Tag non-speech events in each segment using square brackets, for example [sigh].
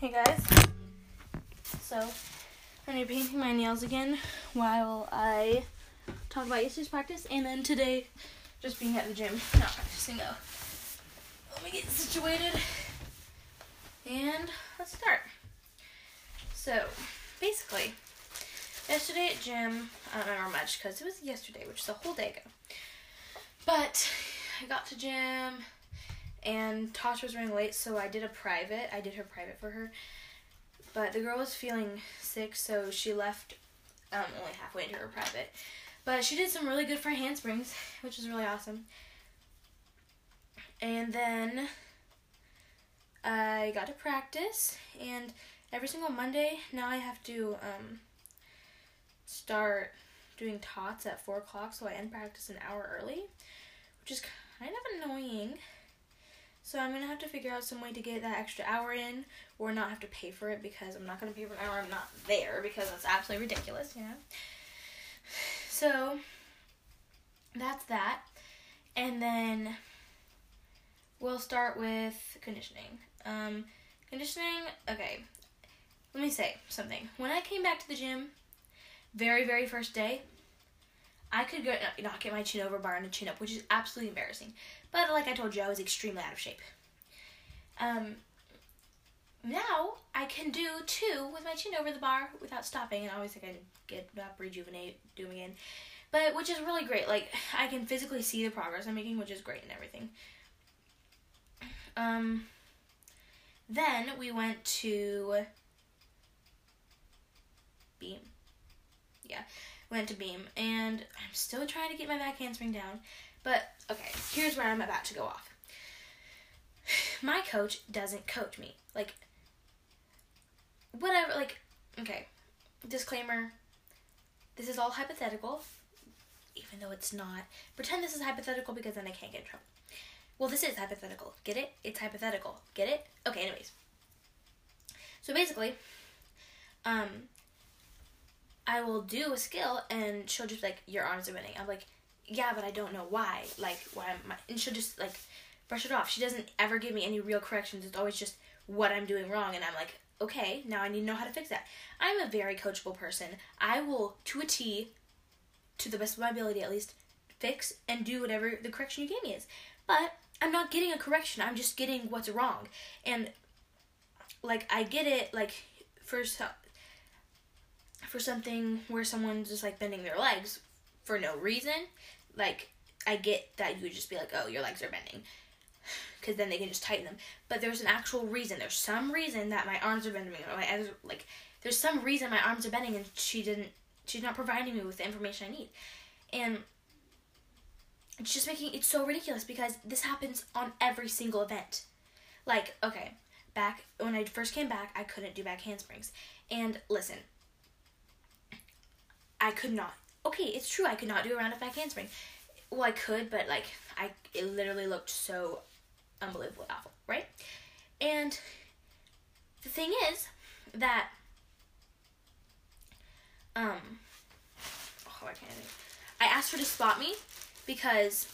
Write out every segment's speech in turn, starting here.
Hey guys. So, I'm gonna be painting my nails again while I talk about yesterday's practice, and then today, just being at the gym, not practicing though. Let me get situated, and let's start. So, basically, yesterday at gym, I don't remember much because it was yesterday, which is a whole day ago. But I got to gym, and Tasha was running late, so I did a private. I did her private for her. But the girl was feeling sick, so she left um, only halfway into her private. But she did some really good front handsprings, [laughs] which was really awesome. And then I got to practice, and every single Monday now I have to um, start doing tots at 4 o'clock, so I end practice an hour early, which is kind of annoying. So I'm gonna have to figure out some way to get that extra hour in, or not have to pay for it because I'm not gonna pay for an hour I'm not there because that's absolutely ridiculous, you know. So that's that, and then we'll start with conditioning. Um, conditioning. Okay, let me say something. When I came back to the gym, very very first day, I could go not get my chin over bar and a chin up, which is absolutely embarrassing. But like I told you, I was extremely out of shape. Um, now I can do two with my chin over the bar without stopping, and always think I can get up, rejuvenate, do them again. But which is really great. Like I can physically see the progress I'm making, which is great and everything. Um, then we went to Beam. Yeah, went to Beam, and I'm still trying to get my back handspring down. But okay, here's where I'm about to go off. My coach doesn't coach me. Like whatever like okay. Disclaimer. This is all hypothetical. Even though it's not. Pretend this is hypothetical because then I can't get in trouble. Well, this is hypothetical. Get it? It's hypothetical. Get it? Okay, anyways. So basically, um I will do a skill and she'll just be like, Your arms are winning. I'm like, yeah, but I don't know why. Like, why am I? And she'll just like brush it off. She doesn't ever give me any real corrections. It's always just what I'm doing wrong, and I'm like, okay, now I need to know how to fix that. I'm a very coachable person. I will, to a T, to the best of my ability at least, fix and do whatever the correction you gave me is. But I'm not getting a correction. I'm just getting what's wrong, and like I get it. Like for for something where someone's just like bending their legs for no reason like I get that you would just be like, oh, your legs are bending, because then they can just tighten them. But there's an actual reason. There's some reason that my arms are bending, or my like, there's some reason my arms are bending, and she didn't. She's not providing me with the information I need, and it's just making it so ridiculous because this happens on every single event. Like, okay, back when I first came back, I couldn't do back handsprings, and listen, I could not okay, it's true I could not do a round off back handspring. Well, I could, but like I, it literally looked so unbelievably awful, right? And the thing is that, um, oh, I can't. I asked her to spot me because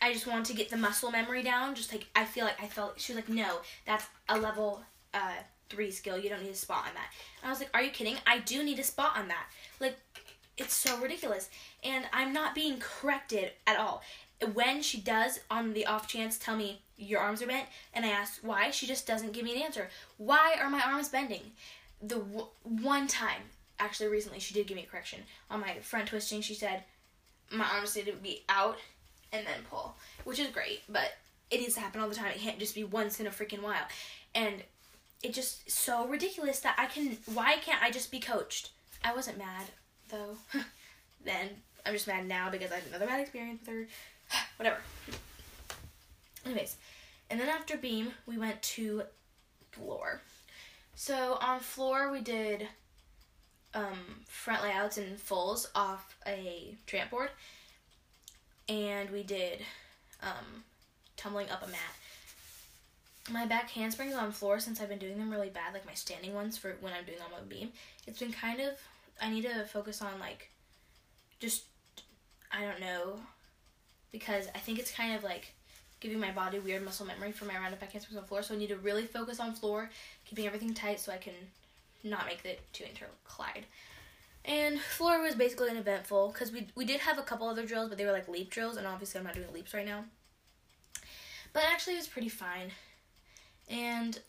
I just wanted to get the muscle memory down. Just like I feel like I felt she was like, no, that's a level uh three skill. You don't need a spot on that. And I was like, are you kidding? I do need a spot on that. Like it's so ridiculous. And I'm not being corrected at all. When she does, on the off chance, tell me your arms are bent, and I ask why, she just doesn't give me an answer. Why are my arms bending? The w- one time, actually recently, she did give me a correction. On my front twisting, she said my arms need to be out and then pull, which is great, but it needs to happen all the time. It can't just be once in a freaking while. And it just so ridiculous that I can. Why can't I just be coached? I wasn't mad though. [laughs] then I'm just mad now because I had another bad experience with her. [sighs] Whatever. Anyways, and then after Beam, we went to floor. So on floor, we did um, front layouts and fulls off a tramp board, and we did um, tumbling up a mat. My back handsprings on floor since I've been doing them really bad, like my standing ones for when I'm doing them on beam. It's been kind of I need to focus on like just I don't know because I think it's kind of like giving my body weird muscle memory for my round off back handspring on floor. So I need to really focus on floor, keeping everything tight so I can not make the two interclide. And floor was basically uneventful because we we did have a couple other drills, but they were like leap drills, and obviously I'm not doing leaps right now. But actually, it was pretty fine. And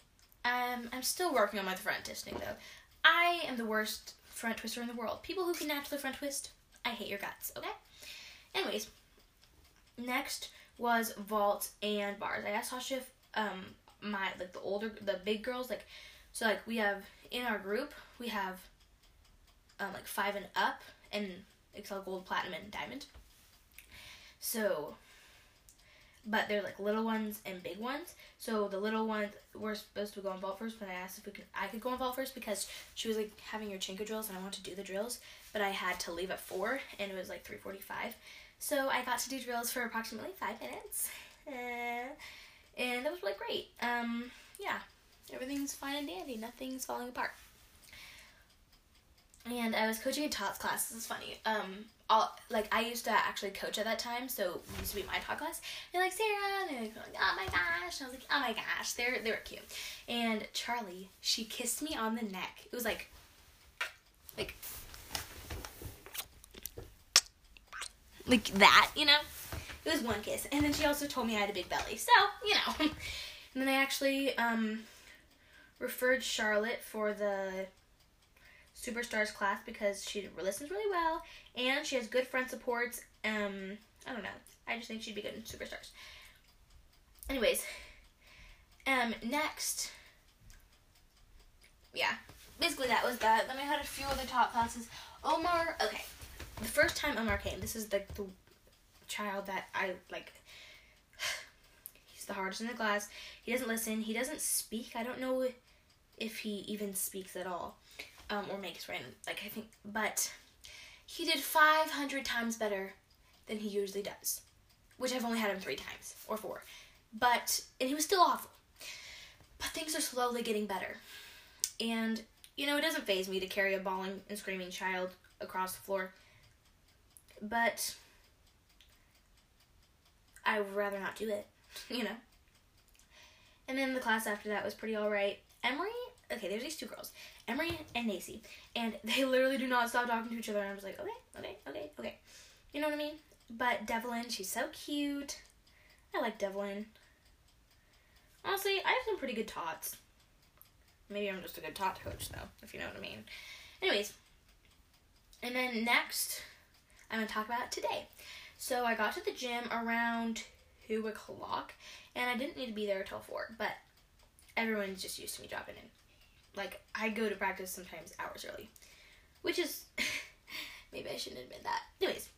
um, I'm still working on my front twisting though. I am the worst front twister in the world. People who can naturally front twist, I hate your guts. Okay. Anyways, next was vault and bars. I asked Sasha if um my like the older the big girls like so like we have in our group we have um like five and up and Excel Gold, Platinum, and Diamond. So but they're like little ones and big ones. So the little ones were supposed to go on vault first, but I asked if we could I could go on vault first because she was like having her chinka drills and I wanted to do the drills, but I had to leave at four and it was like three forty five. So I got to do drills for approximately five minutes. Uh, [laughs] and that was really great. Um, yeah, everything's fine and dandy. Nothing's falling apart. And I was coaching a tots class. This is funny. Um, all like I used to actually coach at that time, so it used to be my tot class. They're like Sarah, and they're like, oh my gosh. And I was like, oh my gosh, they're they were cute. And Charlie, she kissed me on the neck. It was like, like, like that, you know. It was one kiss, and then she also told me I had a big belly. So you know. [laughs] and then I actually um referred Charlotte for the Superstars class because she listens really well and she has good friend supports. Um, I don't know. I just think she'd be good in Superstars. Anyways, um, next, yeah, basically that was that. Then I had a few other tot classes. Omar, okay, the first time Omar came, this is like the, the child that I like. [sighs] He's the hardest in the class. He doesn't listen. He doesn't speak. I don't know if he even speaks at all um, or makes random. Like I think, but he did 500 times better than he usually does, which I've only had him three times or four. But and he was still awful. But things are slowly getting better, and you know it doesn't faze me to carry a bawling and screaming child across the floor. But I would rather not do it, [laughs] you know. And then the class after that was pretty alright. Emery, okay, there's these two girls. Emery and Nacy, and [laughs] they literally do not stop talking to each other. And I was like, okay, okay, okay, okay. You know what I mean? But Devlin, she's so cute. I like Devlin. Honestly, I have some pretty good tots. Maybe I'm just a good tot coach, though, if you know what I mean. Anyways, and then next, I'm going to talk about today. So I got to the gym around 2 o'clock, and I didn't need to be there until 4, but everyone's just used to me dropping in. Like I go to practice sometimes hours early, which is [laughs] maybe I shouldn't admit that. Anyways,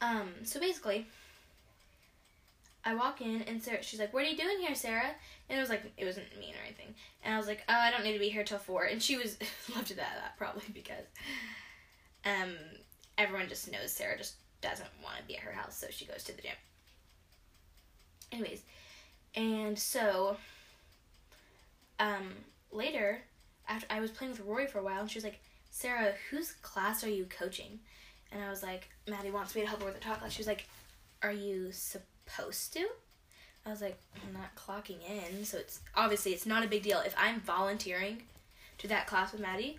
um, so basically, I walk in and Sarah, she's like, "What are you doing here, Sarah?" And it was like it wasn't mean or anything. And I was like, "Oh, I don't need to be here till 4. And she was [laughs] loved that that probably because um everyone just knows Sarah just doesn't want to be at her house, so she goes to the gym. Anyways, and so um, later, after I was playing with Rory for a while, and she was like, Sarah, whose class are you coaching? And I was like, Maddie wants me to help her with the tot class. She was like, Are you supposed to? I was like, I'm not clocking in, so it's obviously it's not a big deal. If I'm volunteering to that class with Maddie,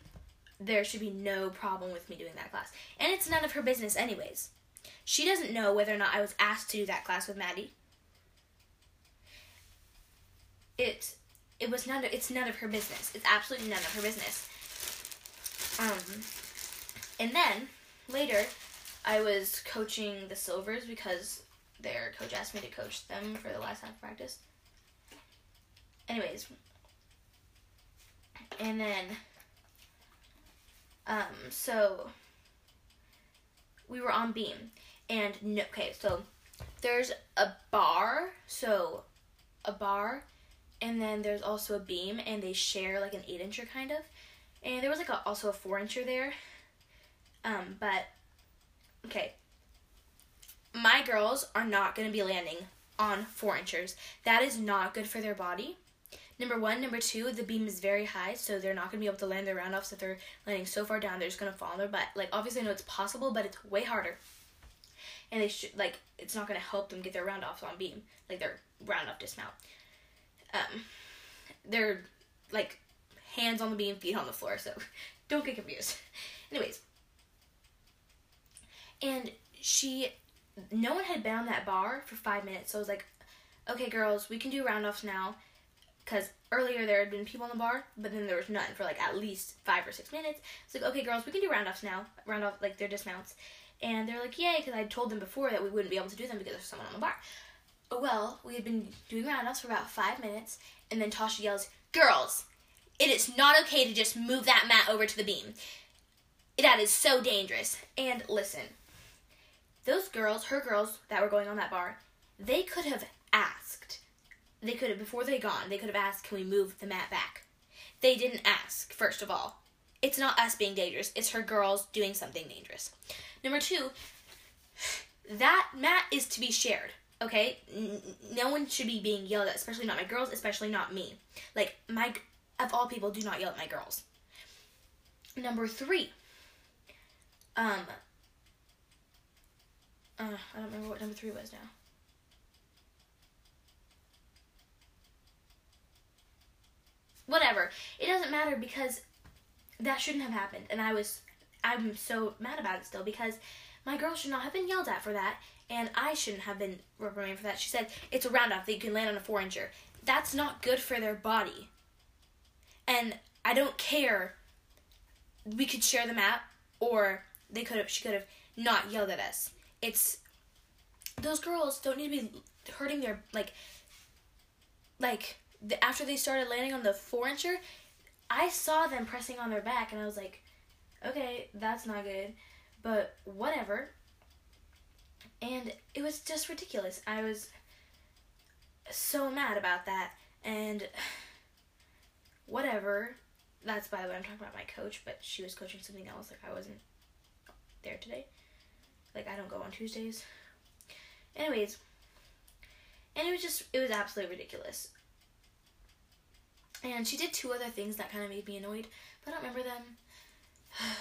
there should be no problem with me doing that class. And it's none of her business anyways. She doesn't know whether or not I was asked to do that class with Maddie. It it was none of, it's none of her business. It's absolutely none of her business. Um, and then later, I was coaching the Silvers because their coach asked me to coach them for the last half of practice. Anyways, and then, um, so we were on beam, and no, okay, so there's a bar, so a bar and then there's also a beam, and they share like an eight incher kind of. And there was like a, also a four incher there. Um, but okay, my girls are not going to be landing on four inchers. That is not good for their body. Number one, number two, the beam is very high, so they're not gonna be able to land their round offs if they're landing so far down. They're just gonna fall on their butt. Like obviously, I know it's possible, but it's way harder. and they should like it's not going to help them get their round offs on beam, like their round off dismount. Um, they're like hands on the beam, feet on the floor, so [laughs] don't get confused. [laughs] Anyways, and she, no one had been on that bar for five minutes, so I was like, okay, girls, we can do round offs now. Because earlier there had been people on the bar, but then there was none for like at least five or six minutes. It's like, okay, girls, we can do round offs now. Round off, like their dismounts. And they're like, yay, because I told them before that we wouldn't be able to do them because there's someone on the bar. Well, we had been doing round offs for about five minutes, and then Tasha yells, girls, it is not okay to just move that mat over to the beam. That is so dangerous. And listen, those girls, her girls that were going on that bar, they could have asked. They could have, before they gone, they could have asked, can we move the mat back? They didn't ask, first of all. It's not us being dangerous, it's her girls doing something dangerous. Number two, [sighs] that mat is to be shared, okay? no one should be being yelled at, especially not my girls, especially not me. Like, my, of all people, do not yell at my girls. Number three, um, uh, I don't remember what number three was now. Whatever. It doesn't matter because that shouldn't have happened. And I was, I'm so mad about it still because my girl should not have been yelled at for that. And I shouldn't have been reprimanded for that. She said it's a roundoff that you can land on a four incher. That's not good for their body. And I don't care. We could share the map, or they could have. She could have not yelled at us it's those girls don't need to be hurting their like like the, after they started landing on the four incher i saw them pressing on their back and i was like okay that's not good but whatever and it was just ridiculous i was so mad about that and whatever that's by the way i'm talking about my coach but she was coaching something else like i wasn't there today like I don't go on Tuesdays. Anyways, and it was just it was absolutely ridiculous. And she did two other things that kind of made me annoyed, but I don't remember them. [sighs]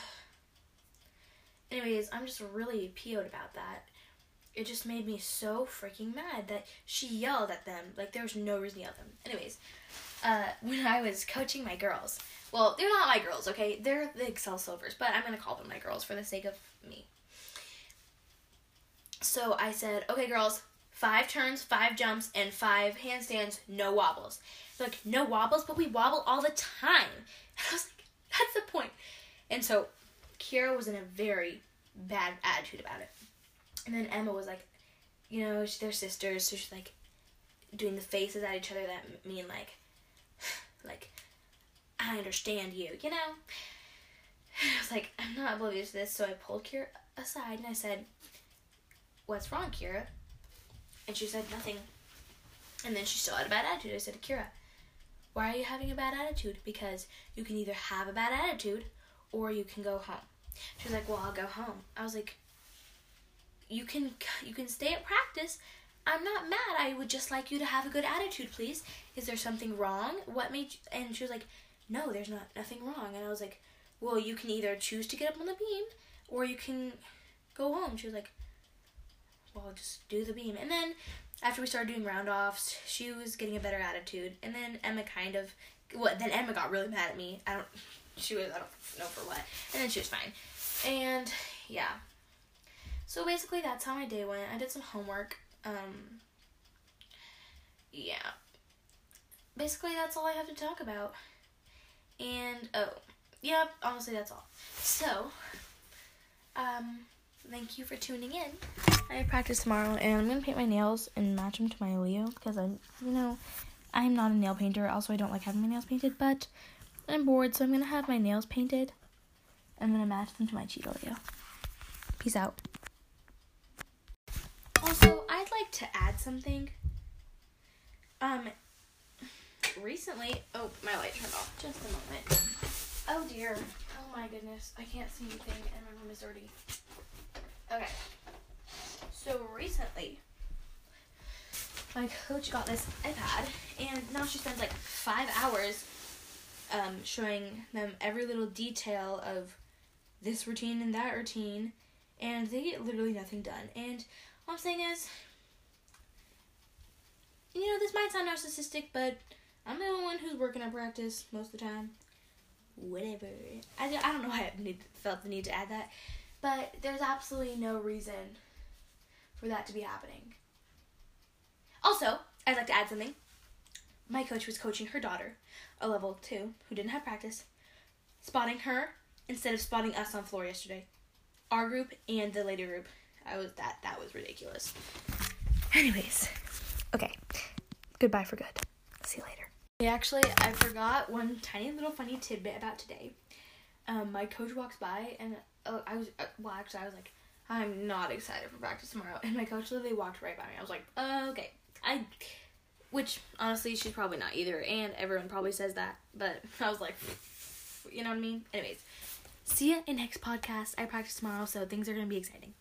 Anyways, I'm just really PO'd about that. It just made me so freaking mad that she yelled at them. Like, there was no reason to yell at them. Anyways, uh, [laughs] when I was coaching my girls, well, they're not my girls, okay? They're the Excel Silvers, but I'm to call them my girls for the sake of me. So I said, okay, girls, five turns, five jumps, and five handstands, no wobbles. They're like, no wobbles, but we wobble all the time. [laughs] And I was like, that's the point. And so Kira was in a very bad attitude about it. And then Emma was like, you know, they're sisters, so she's like doing the faces at each other that mean like, [sighs] like, I understand you, you know? [sighs] I was like, I'm not oblivious to this, so I pulled Kira aside and I said, What's wrong, Kira? And she said, Nothing. And then she still had a bad attitude. I said Kira, Why are you having a bad attitude? Because you can either have a bad attitude or you can go home. She was like, Well, I'll go home. I was like, You can you can stay at practice. I'm not mad. I would just like you to have a good attitude, please. Is there something wrong? What made you? And she was like, No, there's not nothing wrong. And I was like, Well, you can either choose to get up on the beam or you can go home. She was like, well, just do the beam. And then after we started doing round offs, she was getting a better attitude. And then Emma kind of, what? Then Emma got really mad at me. I don't, she was, I don't know for what. And then she was fine. And yeah. So basically, that's how my day went. I did some homework. Um, yeah. Basically, that's all I have to talk about. And, oh, yeah, honestly, that's all. So, um, thank you for tuning in. I have practice tomorrow, and I'm gonna paint my nails and match them to my Leo because I'm, you know, I'm not a nail painter. Also, I don't like having my nails painted, but I'm bored, so I'm gonna have my nails painted. I'm gonna match them to my Cheeto Leo. Peace out. Also, I'd like to add something. Um, recently, oh, my light turned off. Just a moment. Oh dear. Oh my goodness. I can't see anything, and my room is dirty. Okay. So recently, my coach got this iPad, and now she spends like five hours um, showing them every little detail of this routine and that routine, and they get literally nothing done. And all I'm saying is, you know, this might sound narcissistic, but I'm the only one who's working at practice most of the time. Whatever. I, I don't know why I need, felt the need to add that, but there's absolutely no reason for that to be happening. Also, I'd like to add something. My coach was coaching her daughter, a level two, who didn't have practice, spotting her instead of spotting us on floor yesterday. Our group and the lady group. I was that that was ridiculous. Anyways, okay. Goodbye for good. See you later. Yeah, actually, I forgot one tiny little funny tidbit about today. Um, my coach walks by and uh, I was uh, well, actually, I was like, I'm not excited for practice tomorrow, and my coach literally walked right by me. I was like, uh, okay, I, which honestly, she's probably not either, and everyone probably says that, but [laughs] I was like, you know what I mean. Anyways, see ya in next podcast. I practice tomorrow, so things are gonna be exciting.